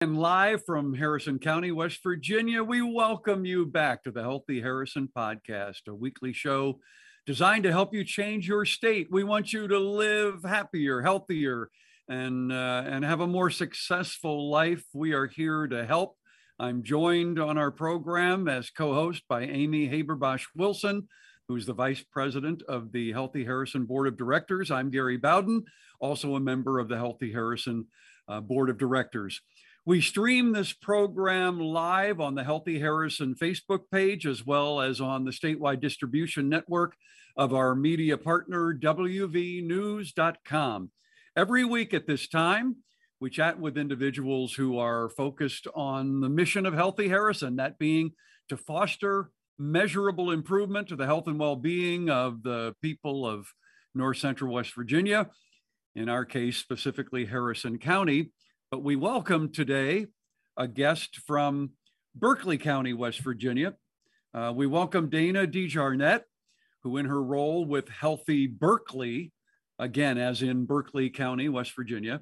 And live from Harrison County, West Virginia, we welcome you back to the Healthy Harrison Podcast, a weekly show designed to help you change your state. We want you to live happier, healthier, and, uh, and have a more successful life. We are here to help. I'm joined on our program as co host by Amy Haberbosch Wilson, who's the vice president of the Healthy Harrison Board of Directors. I'm Gary Bowden, also a member of the Healthy Harrison uh, Board of Directors. We stream this program live on the Healthy Harrison Facebook page, as well as on the statewide distribution network of our media partner, WVNews.com. Every week at this time, we chat with individuals who are focused on the mission of Healthy Harrison, that being to foster measurable improvement to the health and well being of the people of North Central West Virginia, in our case, specifically Harrison County. But we welcome today a guest from Berkeley County, West Virginia. Uh, we welcome Dana DeJarnette, who, in her role with Healthy Berkeley, again, as in Berkeley County, West Virginia,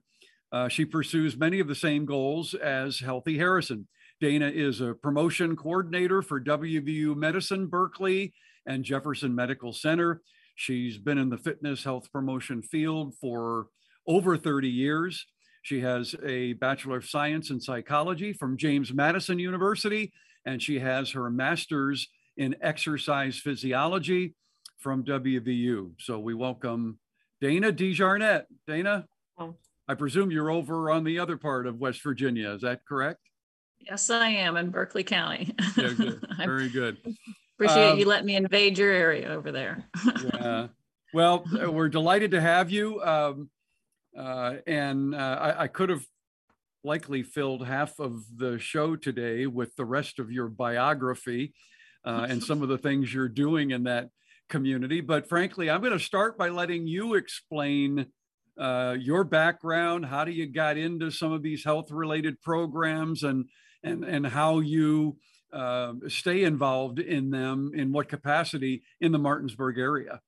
uh, she pursues many of the same goals as Healthy Harrison. Dana is a promotion coordinator for WVU Medicine Berkeley and Jefferson Medical Center. She's been in the fitness health promotion field for over 30 years. She has a Bachelor of Science in Psychology from James Madison University, and she has her master's in exercise physiology from WVU. So we welcome Dana DeJarnette. Dana, oh. I presume you're over on the other part of West Virginia. Is that correct? Yes, I am in Berkeley County. yeah, good. Very good. Appreciate um, you letting me invade your area over there. yeah. Well, we're delighted to have you. Um, uh, and uh, I, I, could have likely filled half of the show today with the rest of your biography uh, and some of the things you're doing in that community. But frankly, I'm going to start by letting you explain uh, your background. How do you got into some of these health related programs and, and, and how you uh, stay involved in them in what capacity in the Martinsburg area?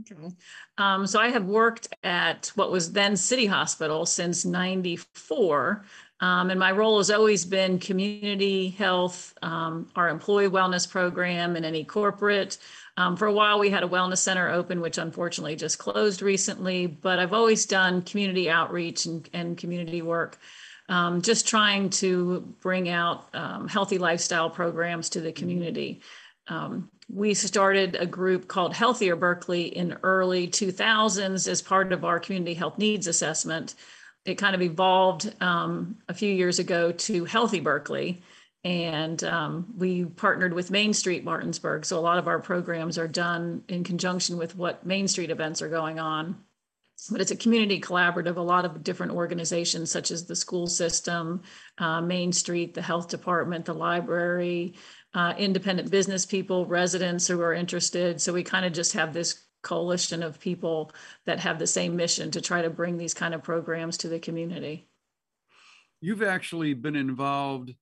Okay. Um, so I have worked at what was then City Hospital since 94. Um, and my role has always been community health, um, our employee wellness program, and any corporate. Um, for a while, we had a wellness center open, which unfortunately just closed recently. But I've always done community outreach and, and community work, um, just trying to bring out um, healthy lifestyle programs to the community. Um, we started a group called Healthier Berkeley in early 2000s as part of our community health needs assessment. It kind of evolved um, a few years ago to Healthy Berkeley. And um, we partnered with Main Street Martinsburg. So a lot of our programs are done in conjunction with what Main Street events are going on. But it's a community collaborative, a lot of different organizations, such as the school system, uh, Main Street, the health department, the library, uh, independent business people, residents who are interested. So we kind of just have this coalition of people that have the same mission to try to bring these kind of programs to the community. You've actually been involved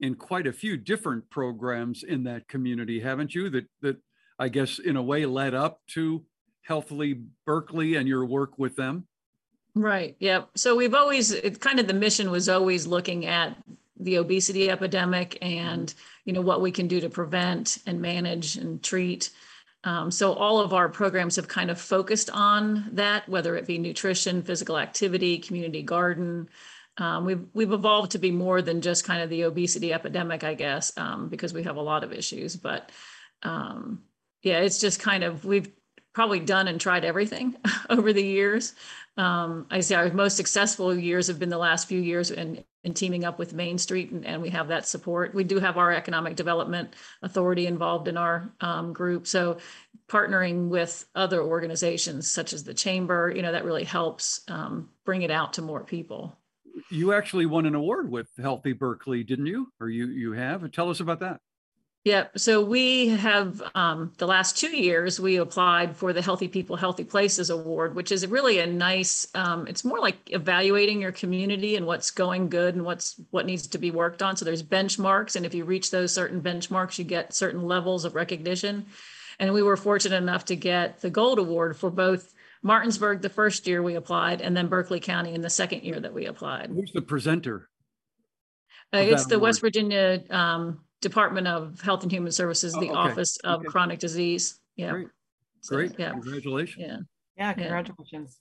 in quite a few different programs in that community, haven't you? That that I guess in a way led up to Healthily Berkeley and your work with them. Right. Yeah. So we've always it kind of the mission was always looking at the obesity epidemic and you know what we can do to prevent and manage and treat. Um, so all of our programs have kind of focused on that whether it be nutrition physical activity community garden. Um, we've we've evolved to be more than just kind of the obesity epidemic i guess um, because we have a lot of issues but um, yeah it's just kind of we've probably done and tried everything over the years. Um, I say our most successful years have been the last few years in, in teaming up with Main Street, and, and, we have that support. We do have our Economic Development Authority involved in our um, group. So partnering with other organizations such as the Chamber, you know, that really helps um, bring it out to more people. You actually won an award with Healthy Berkeley, didn't you? Or you you have? Tell us about that. Yeah, so we have um, the last two years we applied for the Healthy People, Healthy Places Award, which is really a nice. Um, it's more like evaluating your community and what's going good and what's what needs to be worked on. So there's benchmarks, and if you reach those certain benchmarks, you get certain levels of recognition. And we were fortunate enough to get the Gold Award for both Martinsburg the first year we applied, and then Berkeley County in the second year that we applied. Who's the presenter? Uh, it's the award? West Virginia um, Department of Health and Human Services, Oh, the okay, Office of okay. Chronic Disease. Yeah. Great, So, Great, Yeah. congratulations. Yeah. Yeah, congratulations.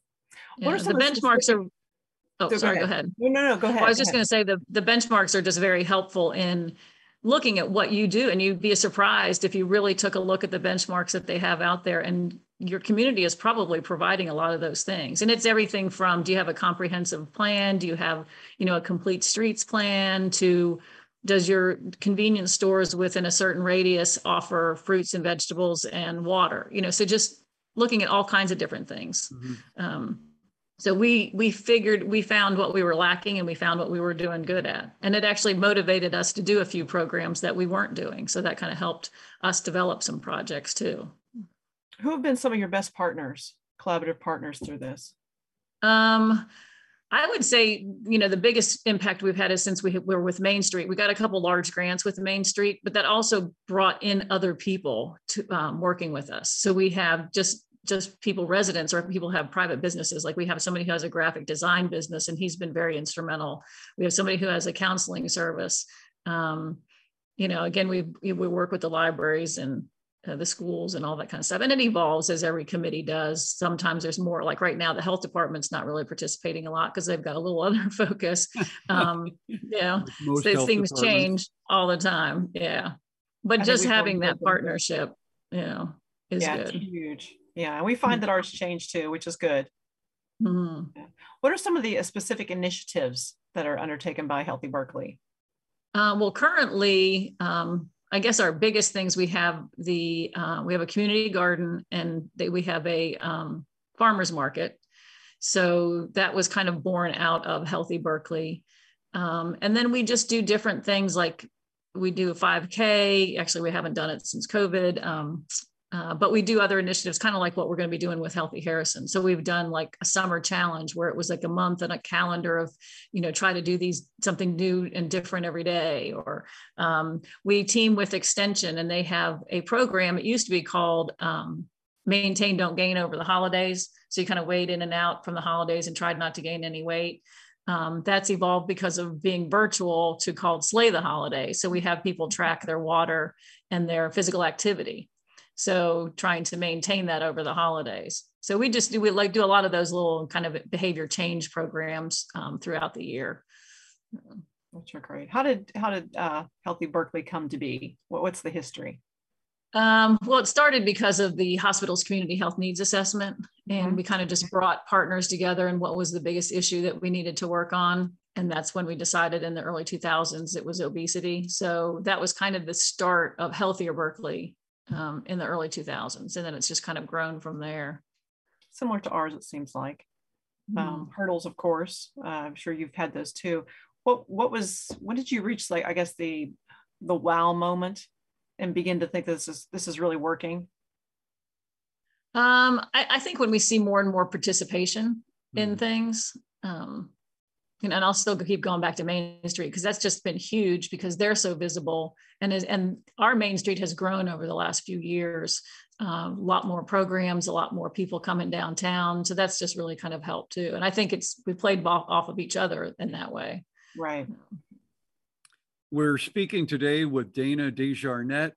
yeah. What are The some the benchmarks specific- are, oh, Go sorry, go ahead. ahead. No, no, no, go ahead. Well, I was go just ahead. going to say the, the benchmarks are just very helpful in looking at what you do. And you'd be surprised if you really took a look at the benchmarks that they have out there. And your community is probably providing a lot of those things. And it's everything from do you have a comprehensive plan? Do you have, you know, a complete streets plan to does your convenience stores within a certain radius offer fruits and vegetables and water? You know, so just looking at all kinds of different things. Mhm. Um, so we we figured we found what we were lacking and we found what we were doing good at, and it actually motivated us to do a few programs that we weren't doing. So that kind of helped us develop some projects too. Who have been some of your best partners, collaborative partners through this? Um, I would say, you know, the biggest impact we've had is since we were with Main Street. We got a couple large grants with Main Street, but that also brought in other people to um, working with us. So we have just just people residents or people have private businesses. Like we have somebody who has a graphic design business, and he's been very instrumental. We have somebody who has a counseling service. Um, you know, again, we we work with the libraries and uh, the schools and all that kind of stuff. And it evolves as every committee does. Sometimes there's more like right now, the health department's not really participating a lot because they've got a little other focus. Um, you know, so things departments. change all the time. Yeah. But I just having that partnership, you know, is yeah, it's good. huge. Yeah, and we find that ours change too, which is good. Mhm. What are some of the uh, specific initiatives that are undertaken by Healthy Berkeley? Uh, well, currently, um, I guess our biggest things we have the uh, we have a community garden and they, we have a um, farmers market. So that was kind of born out of Healthy Berkeley, um, and then we just do different things like we do a 5K. Actually, we haven't done it since COVID. Um, uh, but we do other initiatives, kind of like what we're going to be doing with Healthy Harrison. So we've done like a summer challenge where it was like a month and a calendar of, you know, try to do these something new and different every day. Or um, we team with Extension and they have a program. It used to be called um, Maintain, Don't Gain over the holidays. So you kind of weighed in and out from the holidays and tried not to gain any weight. Um, that's evolved because of being virtual to called Slay the Holiday. So we have people track their water and their physical activity. So trying to maintain that over the holidays. So we just do we like do a lot of those little kind of behavior change programs um, throughout the year. Which are great. How did how did uh, Healthy Berkeley come to be? What, what's the history? Um, well, it started because of the hospital's community health needs assessment, and Mhm. we kind of just brought partners together and what was the biggest issue that we needed to work on. And that's when we decided in the early 2000s it was obesity. So that was kind of the start of Healthier Berkeley um, in the early 2000s, and then it's just kind of grown from there. Similar to ours, it seems like. Um, hurdles, of course. Uh, I'm sure you've had those too. What what was when did you reach like I guess the the wow moment and begin to think this is this is really working? Um, I, I think when we see more and more participation in Mhm. things, um, you know, and I'll still keep going back to Main Street because that's just been huge because they're so visible and is, and our Main Street has grown over the last few years. Um, a lot more programs, a lot more people coming downtown, so that's just really kind of helped too. And I think it's we played off, off of each other in that way. Right. We're speaking today with Dana DeJarnette,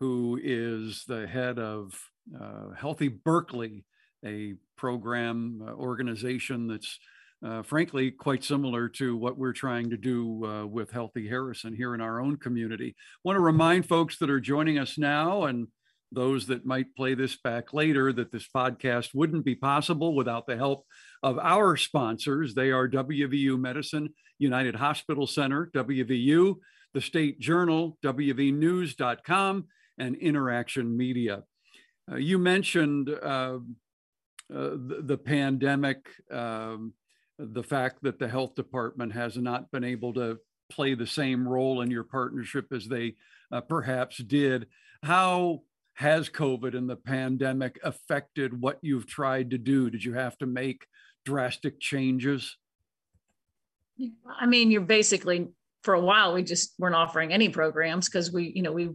who is the head of uh, Healthy Berkeley, a program uh, organization that's uh, frankly quite similar to what we're trying to do uh, with Healthy Harrison here in our own community. Want to remind folks that are joining us now and those that might play this back later that this podcast wouldn't be possible without the help of our sponsors. They are WVU Medicine, United Hospital Center, WVU, the State Journal, WVNews.com, and Interaction Media. Uh, you mentioned uh, uh, the, the, pandemic, um, the fact that the health department has not been able to play the same role in your partnership as they uh, perhaps did. How has COVID and the pandemic affected what you've tried to do? Did you have to make drastic changes? I mean, you're basically for a while we just weren't offering any programs because we, you know, we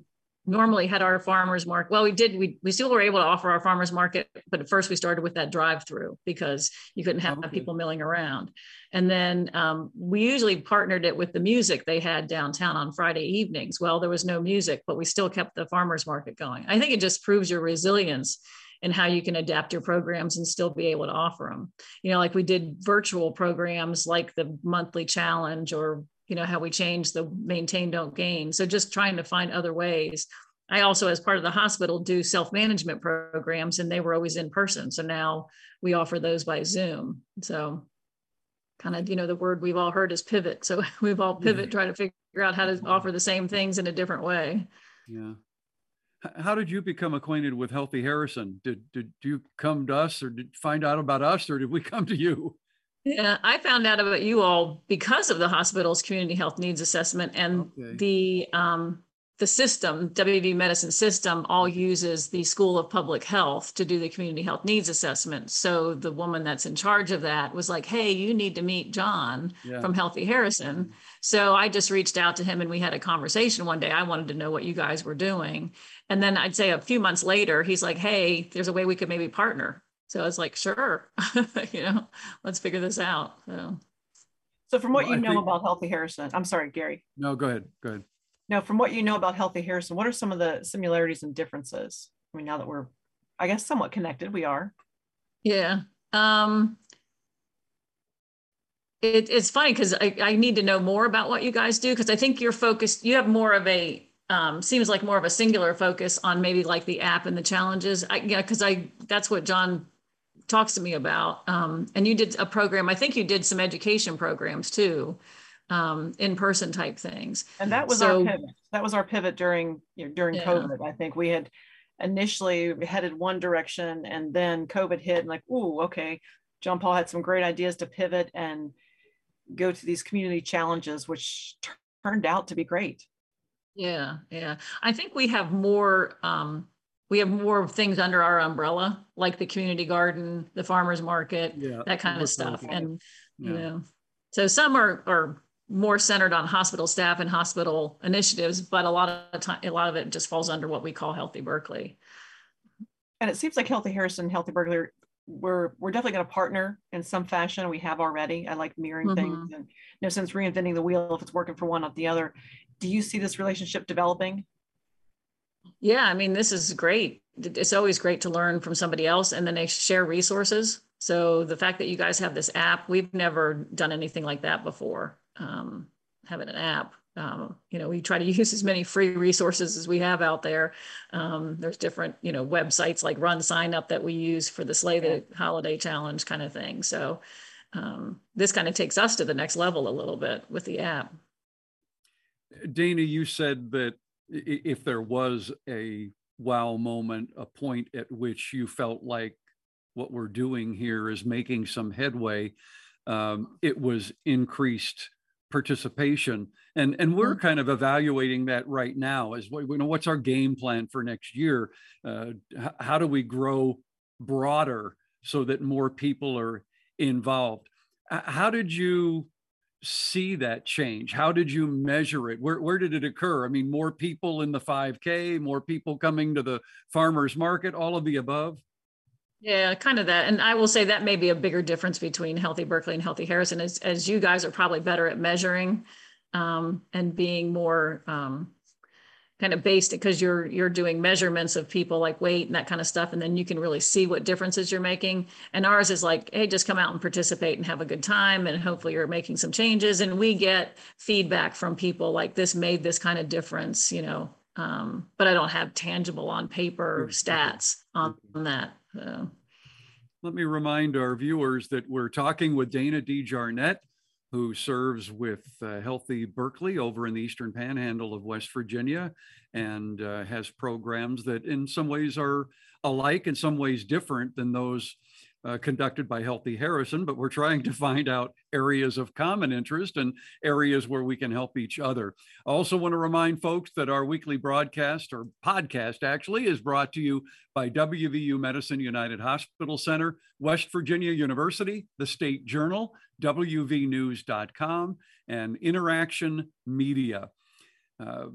normally had our farmers market. Well, we did. We we still were able to offer our farmers market, but at first we started with that drive-through because you couldn't have okay. people milling around. And then um, we usually partnered it with the music they had downtown on Friday evenings. Well, there was no music, but we still kept the farmers market going. I think it just proves your resilience and how you can adapt your programs and still be able to offer them. You know, like we did virtual programs like the monthly challenge or you know how we change the maintain don't gain. So just trying to find other ways. I also as part of the hospital do self-management programs and they were always in person. So now we offer those by zoom. So kind of you know the word we've all heard is pivot. So we've all pivot yeah. try to figure out how to offer the same things in a different way. Yeah. How did you become acquainted with healthy harrison? Did did you come to us or did find out about us or did we come to you yeah, I found out about you all because of the hospital's community health needs assessment and okay. the um, the system, WV medicine system, all uses the School of Public Health to do the community health needs assessment. So the woman that's in charge of that was like, "Hey, you need to meet John yeah. from Healthy Harrison." So I just reached out to him and we had a conversation one day. I wanted to know what you guys were doing. And then I'd say a few months later, he's like, "Hey, there's a way we could maybe partner." So I was like, sure, you know, let's figure this out. So, so from what well, you know think... about Healthy Harrison, I'm sorry, Gary. No, go ahead. Go ahead. Now, from what you know about Healthy Harrison, what are some of the similarities and differences? I mean, now that we're, I guess, somewhat connected, we are. Yeah. Um, it, it's funny because I, I need to know more about what you guys do because I think you're focused, you have more of a um, seems like more of a singular focus on maybe like the app and the challenges. I, yeah, because I that's what John talks to me about. Um, and you did a program, I think you did some education programs too, um, in-person type things. And that was so, our pivot. That was our pivot during you know, during yeah. COVID. I think we had initially headed one direction and then COVID hit and like, ooh, okay. John Paul had some great ideas to pivot and go to these community challenges, which turned out to be great. Yeah, yeah. I think we have more um, we have more things under our umbrella, like the community garden, the farmers market, yeah, that kind of stuff. And yeah. you know, so some are are more centered on hospital staff and hospital initiatives, but a lot of time, a lot of it just falls under what we call Healthy Berkeley. And it seems like Healthy Harrison, Healthy Berkeley, we're we're definitely going to partner in some fashion. We have already. I like mirroring mm-hmm. things, and no sense reinventing the wheel if it's working for one, not the other. Do you see this relationship developing? Yeah, I mean, this is great. It's always great to learn from somebody else and then they share resources. So the fact that you guys have this app, we've never done anything like that before. Um, having an app, um, you know, we try to use as many free resources as we have out there. Um, there's different, you know, websites like Run Sign Up that we use for the Slay the Holiday Challenge kind of thing. So um, this kind of takes us to the next level a little bit with the app. Dana, you said that if there was a wow moment, a point at which you felt like what we're doing here is making some headway, um, it was increased participation. And and we're mm-hmm. kind of evaluating that right now as you know what's our game plan for next year? Uh, how do we grow broader so that more people are involved? How did you see that change? How did you measure it? Where, where did it occur? I mean, more people in the 5K, more people coming to the farmers market, all of the above? Yeah, kind of that. And I will say that may be a bigger difference between Healthy Berkeley and Healthy Harrison, as, as you guys are probably better at measuring um, and being more um, kind of based because you're you're doing measurements of people like weight and that kind of stuff and then you can really see what differences you're making. And ours is like hey just come out and participate and have a good time and hopefully you're making some changes. And we get feedback from people like this made this kind of difference you know um, but i don't have tangible on paper stats on, on that so. let me remind our viewers that we're talking with dana DeJarnette who serves with uh, Healthy Berkeley over in the Eastern Panhandle of West Virginia and uh, has programs that, in some ways, are alike, in some ways, different than those uh, conducted by Healthy Harrison, but we're trying to find out areas of common interest and areas where we can help each other. I also want to remind folks that our weekly broadcast or podcast actually is brought to you by WVU Medicine United Hospital Center, West Virginia University, the State Journal, WVNews.com, and Interaction Media. Uh,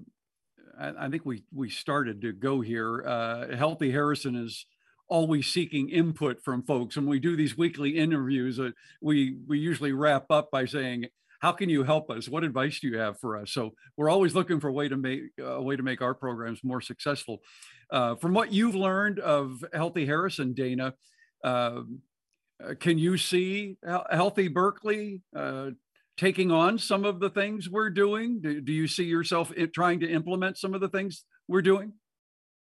I, I think we we started to go here. Uh, Healthy Harrison is always seeking input from folks. And we do these weekly interviews, uh, we we usually wrap up by saying, "How can you help us? What advice do you have for us?" So we're always looking for a way to make a way to make our programs more successful. Uh, from what you've learned of Healthy Harrison, Dana, um, uh, can you see Healthy Berkeley uh, taking on some of the things we're doing? Do, do you see yourself trying to implement some of the things we're doing?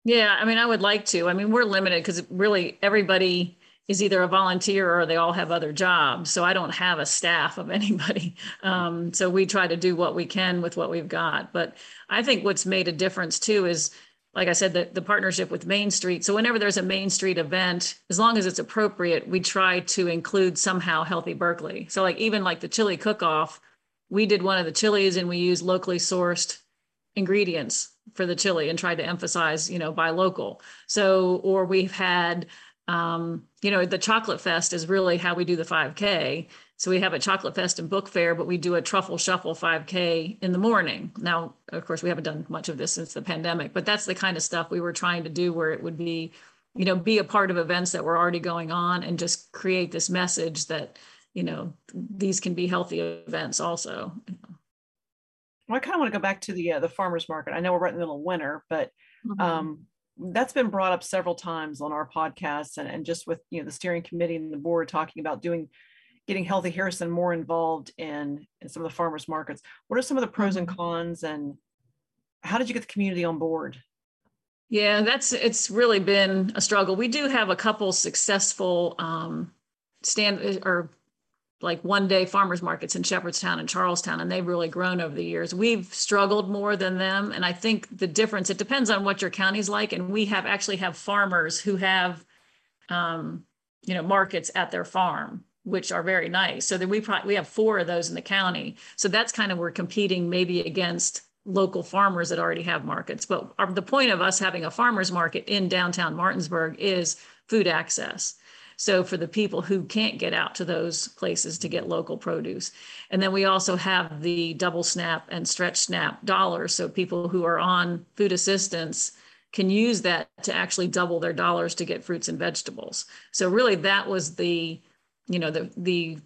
Yeah, I mean, I would like to. I mean, we're limited because really everybody is either a volunteer or they all have other jobs. So I don't have a staff of anybody. Um, so we try to do what we can with what we've got. But I think what's made a difference too is, like I said, the, the partnership with Main Street. So whenever there's a Main Street event, as long as it's appropriate, we try to include somehow Healthy Berkeley. So like even like the chili cook-off, we did one of the chilies and we used locally sourced ingredients for the chili and tried to emphasize, you know, buy local. So, or we've had, um, you know, the chocolate fest is really how we do the 5K. So we have a chocolate fest and book fair, but we do a truffle shuffle 5K in the morning. Now, of course, we haven't done much of this since the pandemic, but that's the kind of stuff we were trying to do where it would be, you know, be a part of events that were already going on and just create this message that, you know, these can be healthy events also. Well, I kind of want to go back to the uh, the farmers market. I know we're right in the middle of winter, but mm-hmm. um, that's been brought up several times on our podcast and, and just with you know the steering committee and the board talking about doing getting healthy harrison more involved in in some of the farmers markets what are some of the pros and mm-hmm. cons and how did you get the community on board yeah that's it's really been a struggle we do have a couple successful um stand or like one day farmers markets in Shepherdstown and Charlestown, and they've really grown over the years. We've struggled more than them. And I think the difference, it depends on what your county's like. And we have actually have farmers who have, um, you know, markets at their farm, which are very nice. So that we probably, we have four of those in the county. So that's kind of, we're competing maybe against local farmers that already have markets. But our, the point of us having a farmer's market in downtown Martinsburg is food access. So for the people who can't get out to those places to get local produce. And then we also have the double SNAP and stretch SNAP dollars. So people who are on food assistance can use that to actually double their dollars to get fruits and vegetables. So really that was the, you know, the the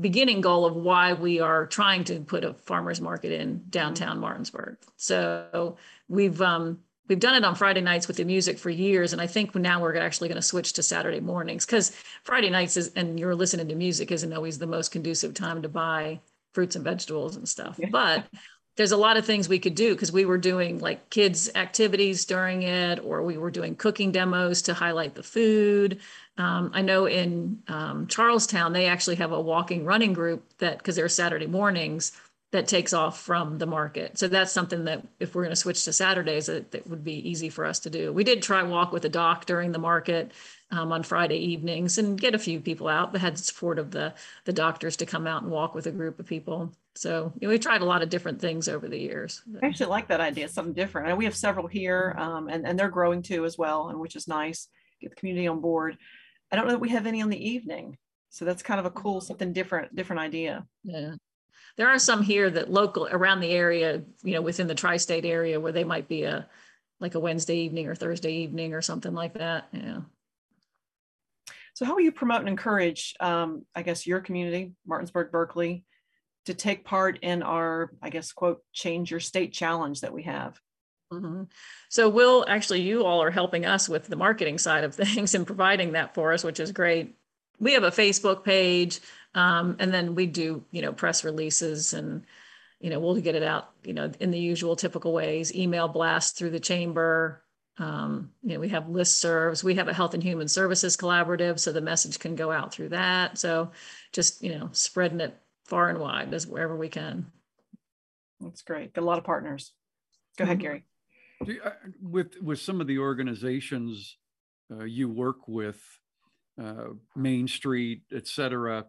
beginning goal of why we are trying to put a farmers market in downtown Martinsburg. So we've um, we've done it on Friday nights with the music for years. And I think now we're actually going to switch to Saturday mornings because Friday nights is, and you're listening to music isn't always the most conducive time to buy fruits and vegetables and stuff. Yeah. But there's a lot of things we could do because we were doing like kids activities during it, or we were doing cooking demos to highlight the food. Um, I know in um, Charlestown, they actually have a walking running group that, because they're Saturday mornings, that takes off from the market. So that's something that if we're going to switch to Saturdays, that, that would be easy for us to do. We did try walk with a doc during the market um, on Friday evenings and get a few people out, but had the support of the the doctors to come out and walk with a group of people. So you know, we tried a lot of different things over the years. I actually like that idea, something different. And we have several here, um, and and they're growing too as well, and which is nice. Get the community on board. I don't know that we have any on the evening, so that's kind of a cool, something different, different idea. Yeah there are some here that local around the area, you know, within the tri-state area where they might be a like a Wednesday evening or Thursday evening or something like that. Yeah. So how will you promote and encourage, um, I guess, your community, Martinsburg, Berkeley, to take part in our, I guess, quote, change your state challenge that we have? Mm-hmm. So Will, actually, you all are helping us with the marketing side of things and providing that for us, which is great. We have a Facebook page. Um, and then we do, you know, press releases and, you know, we'll get it out, you know, in the usual typical ways, email blast through the chamber. Um, you know, we have listservs. We have a health and human services collaborative, so the message can go out through that. So just, you know, spreading it far and wide as wherever we can. That's great. Got a lot of partners. Go ahead, mm-hmm. Gary. Uh, with with some of the organizations uh, you work with, uh, Main Street, et cetera,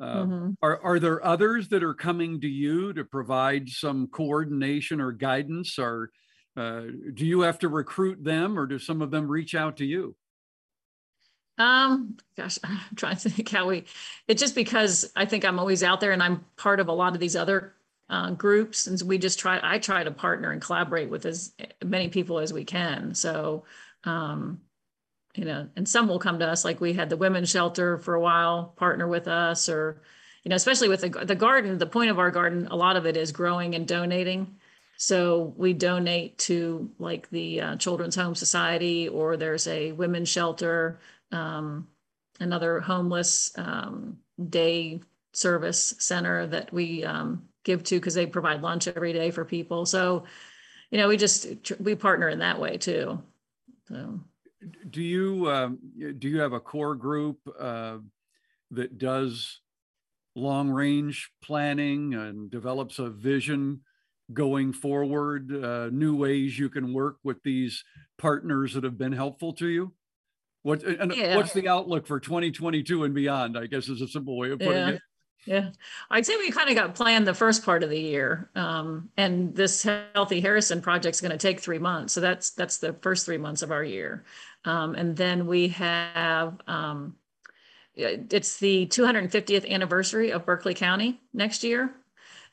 uh, mm-hmm. are, are there others that are coming to you to provide some coordination or guidance or uh, do you have to recruit them or do some of them reach out to you um gosh i'm trying to think how we it's just because i think i'm always out there and i'm part of a lot of these other uh, groups. And so we just try, I try to partner and collaborate with as many people as we can. So, um, you know, and some will come to us, like we had the women's shelter for a while partner with us, or, you know, especially with the, the garden, the point of our garden, a lot of it is growing and donating. So we donate to like the uh, Children's Home Society, or there's a women's shelter, um, another homeless um, day service center that we um, give to because they provide lunch every day for people. So, you know, we just we partner in that way too. So, do you um, do you have a core group uh, that does long range planning and develops a vision going forward? Uh, new ways you can work with these partners that have been helpful to you. What and yeah. what's the outlook for 2022 and beyond? I guess is a simple way of putting yeah. it. Yeah, I'd say we kind of got planned the first part of the year, um, and this Healthy Harrison project is going to take three months. So that's that's the first three months of our year, um, and then we have um, it's the 250th anniversary of Berkeley County next year,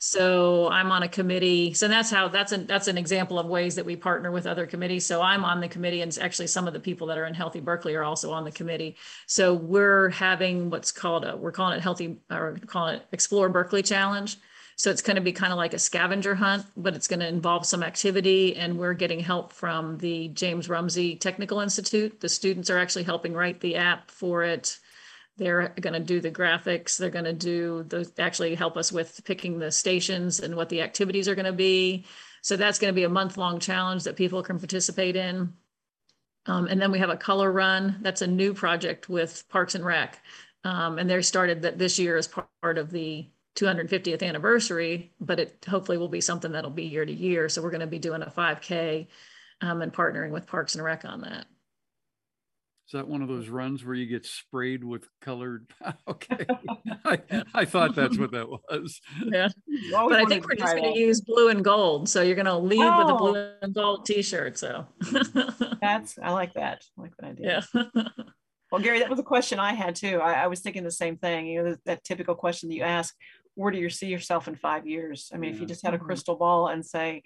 so I'm on a committee. So that's how that's an that's an example of ways that we partner with other committees. So I'm on the committee, and actually some of the people that are in Healthy Berkeley are also on the committee. So we're having what's called a we're calling it Healthy or calling it Explore Berkeley Challenge. So it's going to be kind of like a scavenger hunt, but it's going to involve some activity. And we're getting help from the James Rumsey Technical Institute. The students are actually helping write the app for it. They're going to do the graphics. They're going to do the actually help us with picking the stations and what the activities are going to be. So that's going to be a month long challenge that people can participate in. Um, and then we have a color run. That's a new project with Parks and Rec. Um, and they started that this year as part of the 250th anniversary, but it hopefully will be something that'll be year to year. So we're going to be doing a 5K um, and partnering with Parks and Rec on that. Is that one of those runs where you get sprayed with colored? okay, I, I thought that's what that was. Yeah, but I think we're just going to use blue and gold. So you're going to leave oh. with a blue oh. and gold T-shirt. So that's I like that. I like that idea. Yeah. well, Gary, that was a question I had too. I, I was thinking the same thing. You know, that, that, typical question that you ask: Where do you see yourself in five years? I mean, yeah. if you just had a mm-hmm. crystal ball and say,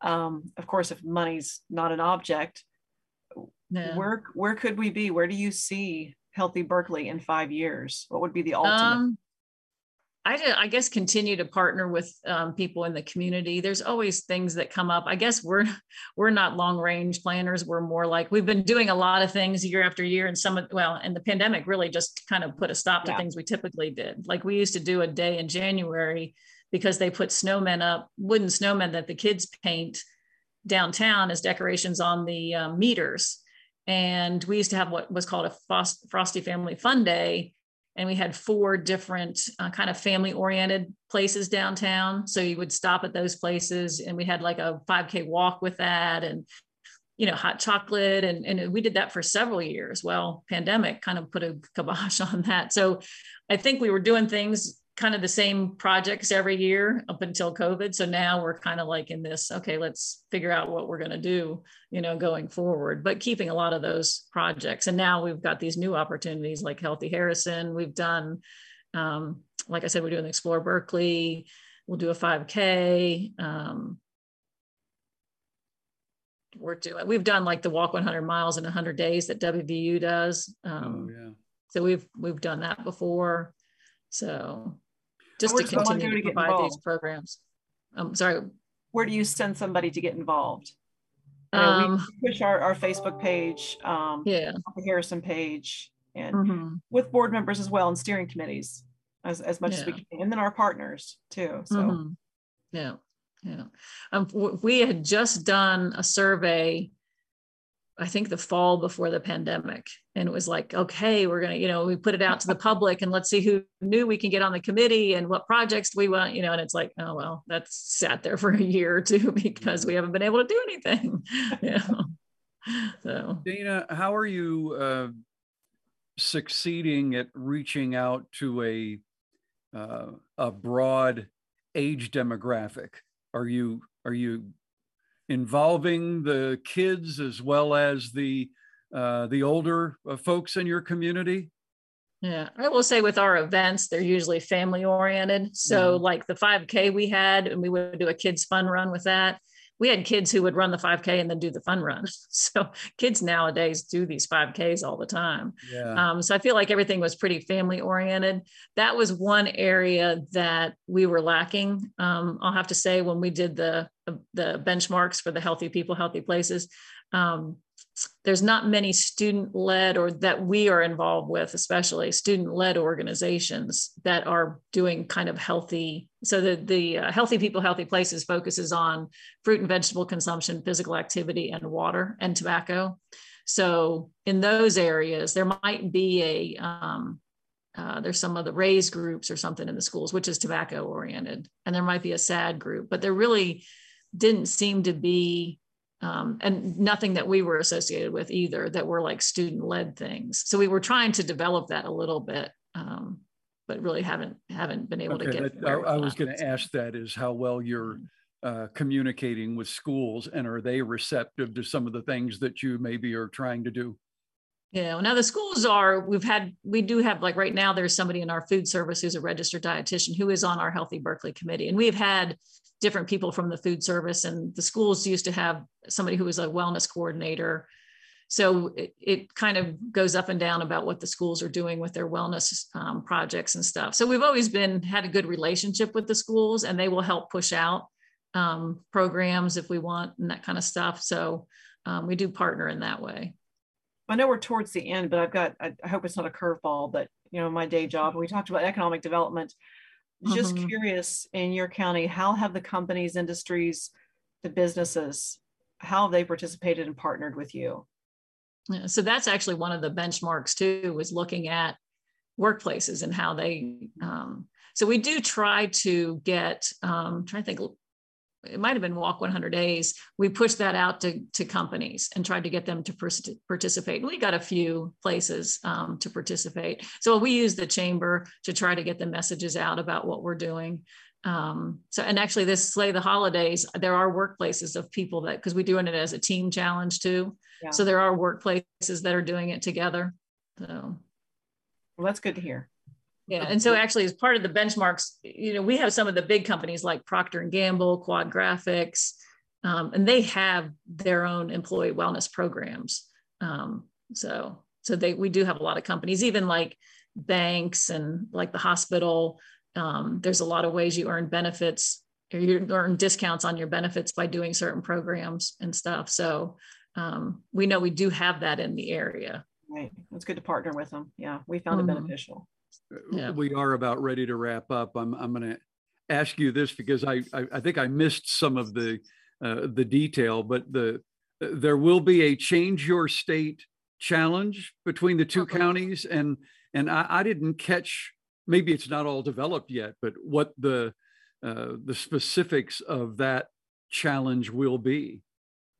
um, of course, if money's not an object yeah. where where could we be where do you see healthy berkeley in five years what would be the ultimate um, I, did, I guess continue to partner with um, people in the community. There's always things that come up. I guess we're we're not long range planners. We're more like we've been doing a lot of things year after year, and some of well, and the pandemic really just kind of put a stop to yeah. things we typically did. Like we used to do a day in January because they put snowmen up, wooden snowmen that the kids paint downtown as decorations on the um, meters and we used to have what was called a frosty family fun day. And we had four different uh, kind of family oriented places downtown. So you would stop at those places and we had like a 5k walk with that and you know hot chocolate. And, and we did that for several years. Well pandemic kind of put a kibosh on that. So i think we were doing things kind of the same projects every year up until COVID. So now we're kind of like in this, okay, let's figure out what we're going to do, you know, going forward, but keeping a lot of those projects. And now we've got these new opportunities like Healthy Harrison. We've done, um, like I said, we're doing Explore Berkeley. We'll do a 5K. Um, we're doing, we've done like the walk 100 miles in 100 days that WVU does. Um, oh, yeah. So we've, we've done that before. So just to continue to, to provide involved? these programs. I'm um, sorry. Where do you send somebody to get involved? Um, we push our, our Facebook page, um, yeah, the Harrison page, and mm-hmm. with board members as well and steering committees as, as much yeah. as we can, and then our partners too. So, mm-hmm. yeah, yeah. Um, we had just done a survey I think the fall before the pandemic. And it was like, okay, we're going to, you know, we put it out to the public and let's see who knew we can get on the committee and what projects we want, you know, and it's like, oh, well, that's sat there for a year or two because we haven't been able to do anything. yeah. So, Dana, how are you uh, succeeding at reaching out to a, uh, a broad age demographic? Are you, are you involving the kids as well as the uh, the older uh, folks in your community? Yeah, I will say with our events, they're usually family oriented. So, Mhm. like the 5K we had, and we would do a kids' fun run with that. We had kids who would run the 5K and then do the fun run. So, kids nowadays do these 5Ks all the time. Yeah. Um, so, I feel like everything was pretty family oriented. That was one area that we were lacking. Um, I'll have to say, when we did the the benchmarks for the healthy people, healthy places, um, there's not many student led or that we are involved with, especially student led organizations that are doing kind of healthy. So the, the uh, healthy people, healthy places focuses on fruit and vegetable consumption, physical activity, and water and tobacco. So in those areas, there might be a, um, uh, there's some of the RAZE groups or something in the schools, which is tobacco oriented, and there might be a SADD group, but they're really didn't seem to be um, and nothing that we were associated with either that were like student led things. So we were trying to develop that a little bit, um, but really haven't haven't been able Okay, to get. that- I, I was going to ask that is how well you're uh, communicating with schools and are they receptive to some of the things that you maybe are trying to do? Yeah, well, now the schools are, we've had, we do have, like right now, there's somebody in our food service who's a registered dietitian who is on our Healthy Berkeley committee. And we've had different people from the food service and the schools used to have somebody who was a wellness coordinator. So it, it kind of goes up and down about what the schools are doing with their wellness um, projects and stuff. So we've always been, had a good relationship with the schools and they will help push out um, programs if we want and that kind of stuff. So um, we do partner in that way. I know we're towards the end, but I've got, I I hope it's not a curveball, but you know, my day job, we talked about economic development. Just Mhm. curious, in your county, how have the companies, industries, the businesses, how have they participated and partnered with you? Yeah, so that's actually one of the benchmarks too, was looking at workplaces and how they, um, so we do try to get, um, trying to think, it might have been Walk 100 Days. We pushed that out to, to companies and tried to get them to participate. And we got a few places um, to participate. So we use the chamber to try to get the messages out about what we're doing. Um, so, and actually, this Slay the Holidays, there are workplaces of people that, because we're doing it as a team challenge too. Yeah. So there are workplaces that are doing it together. So Well, that's good to hear. Yeah, and so actually, as part of the benchmarks, you know, we have some of the big companies like Procter and Gamble, Quad Graphics, um, and they have their own employee wellness programs. Um, so, so they we do have a lot of companies, even like banks and like the hospital. Um, there's a lot of ways you earn benefits or you earn discounts on your benefits by doing certain programs and stuff. So um, we know we do have that in the area. Right. It's good to partner with them. Yeah. We found it Mhm. beneficial. Yeah. We are about ready to wrap up. I'm, I'm going to ask you this because I, I, I think I missed some of the, uh, the detail, but the, there will be a change your state challenge between the 2 Okay. counties and, and I, I didn't catch, maybe it's not all developed yet, but what the, uh, the specifics of that challenge will be.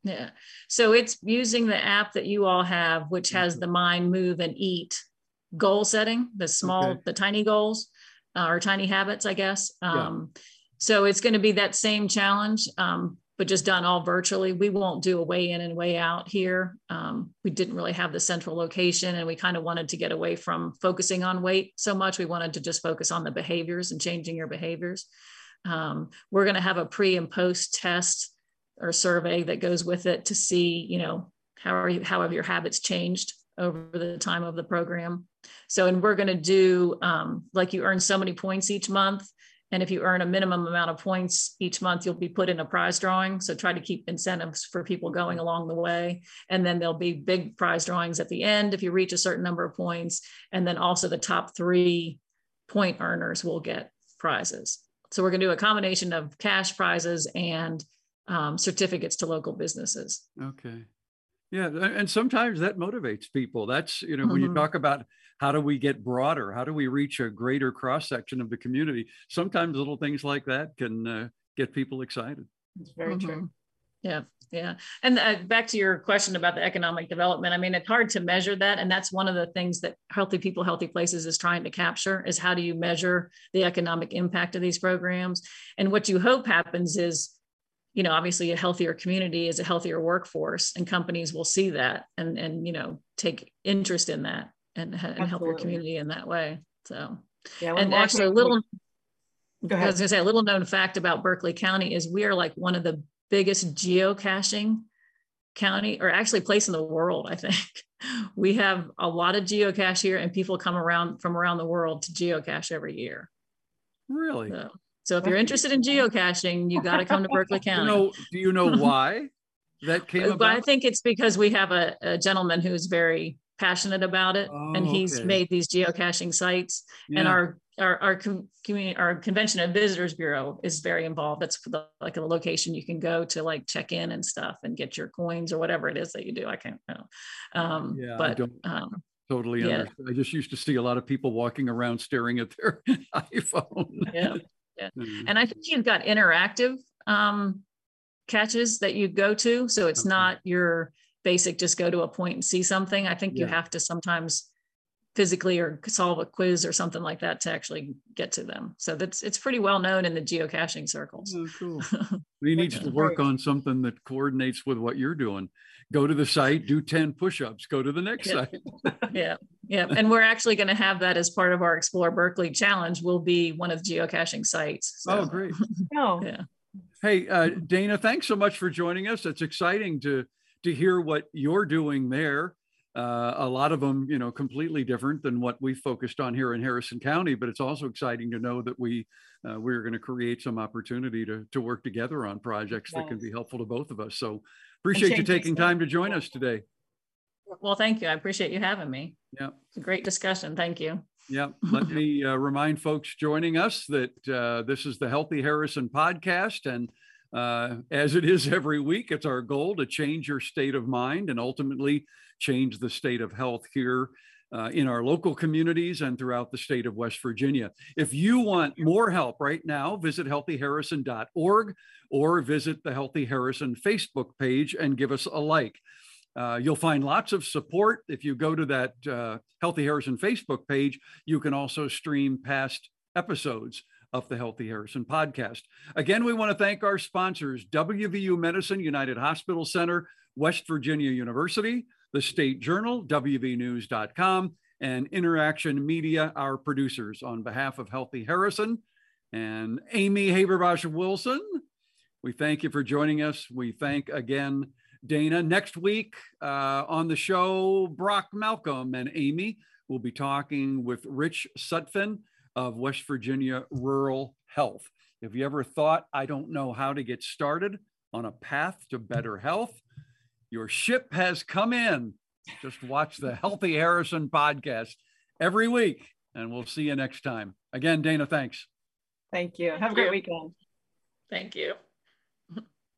Yeah. So it's using the app that you all have, which has the mind, move, and eat goal setting, the small, Okay. the tiny goals uh, or tiny habits, I guess. Yeah. Um, so it's going to be that same challenge, um, but just done all virtually. We won't do a weigh in and weigh out here. Um, we didn't really have the central location, and we kind of wanted to get away from focusing on weight so much. We wanted to just focus on the behaviors and changing your behaviors. Um, we're going to have a pre and post test or survey that goes with it to see, you know, how are you, how have your habits changed over the time of the program? So, and we're going to do um, like you earn so many points each month. And if you earn a minimum amount of points each month, you'll be put in a prize drawing. So try to keep incentives for people going along the way. And then there'll be big prize drawings at the end if you reach a certain number of points. And then also the top three point earners will get prizes. So we're going to do a combination of cash prizes and um, certificates to local businesses. Okay. Yeah, and sometimes that motivates people. That's, you know, when you Mhm. talk about how do we get broader? How do we reach a greater cross section of the community? Sometimes little things like that can uh, get people excited. It's very true. Mhm. Yeah, yeah. And uh, back to your question about the economic development, I mean, it's hard to measure that. And that's one of the things that Healthy People, Healthy Places is trying to capture is how do you measure the economic impact of these programs? And what you hope happens is, you know, obviously a healthier community is a healthier workforce and companies will see that and, and, you know, take interest in that. and, and help your community in that way. So, yeah, and actually a little, Go I was gonna say a little known fact about Berkeley County is we are like one of the biggest geocaching county or actually place in the world, I think. We have a lot of geocache here and people come around from around the world to geocache every year. Really? So, so if you're interested in geocaching, you got to come to Berkeley You County. know, do you know why that came But I think it's because we have a, a gentleman who's very passionate about it and Oh, he's okay. made these geocaching sites and our our our com- community our convention and visitors bureau is very involved that's the, like a location you can go to like check in and stuff and get your coins or whatever it is that you do i can't know um Yeah, but um Totally Yeah. understand. I just used to see a lot of people walking around staring at their iPhone. yeah Mm. and i think you've got interactive um catches that you go to so it's Okay. not your basic just go to a point and see something i think you have to sometimes physically or solve a quiz or something like that to actually get to them so that's it's pretty well known in the geocaching circles Oh, cool. We need to work on something that coordinates with what you're doing. Go to the site, do 10 push-ups, go to the next Yeah. site. yeah yeah and we're actually going to have that as part of our explore berkeley challenge will be one of the geocaching sites Oh, so, great. No, yeah Hey, uh, Dana, thanks so much for joining us. It's exciting to to hear what you're doing there. Uh, a lot of them, you know, completely different than what we focused on here in Harrison County. But it's also exciting to know that we uh, we're going to create some opportunity to to work together on projects that can be helpful to both of us. So appreciate you taking time to join us today. well thank you i appreciate you having me Yeah. it's a great discussion thank you Yeah, let me uh, remind folks joining us that uh, this is the Healthy Harrison podcast. And uh, as it is every week, it's our goal to change your state of mind and ultimately change the state of health here uh, in our local communities and throughout the state of West Virginia. If you want more help right now, visit healthyharrison.org or visit the Healthy Harrison Facebook page and give us a like. Uh, you'll find lots of support if you go to that uh, Healthy Harrison Facebook page. You can also stream past episodes of the Healthy Harrison podcast. Again, we want to thank our sponsors WVU Medicine, United Hospital Center, West Virginia University, the State Journal, WVNews.com, and Interaction Media, our producers. On behalf of Healthy Harrison and Amy Haberbosch Wilson, we thank you for joining us. We thank again Dana. Next week uh, on the show, Brock Malcolm and Amy will be talking with Rich Sutphin of West Virginia Rural Health. If you ever thought, I don't know how to get started on a path to better health, your ship has come in. Just watch the Healthy Harrison podcast every week, and we'll see you next time. Again, Dana, thanks. thank you. Have a great weekend. thank you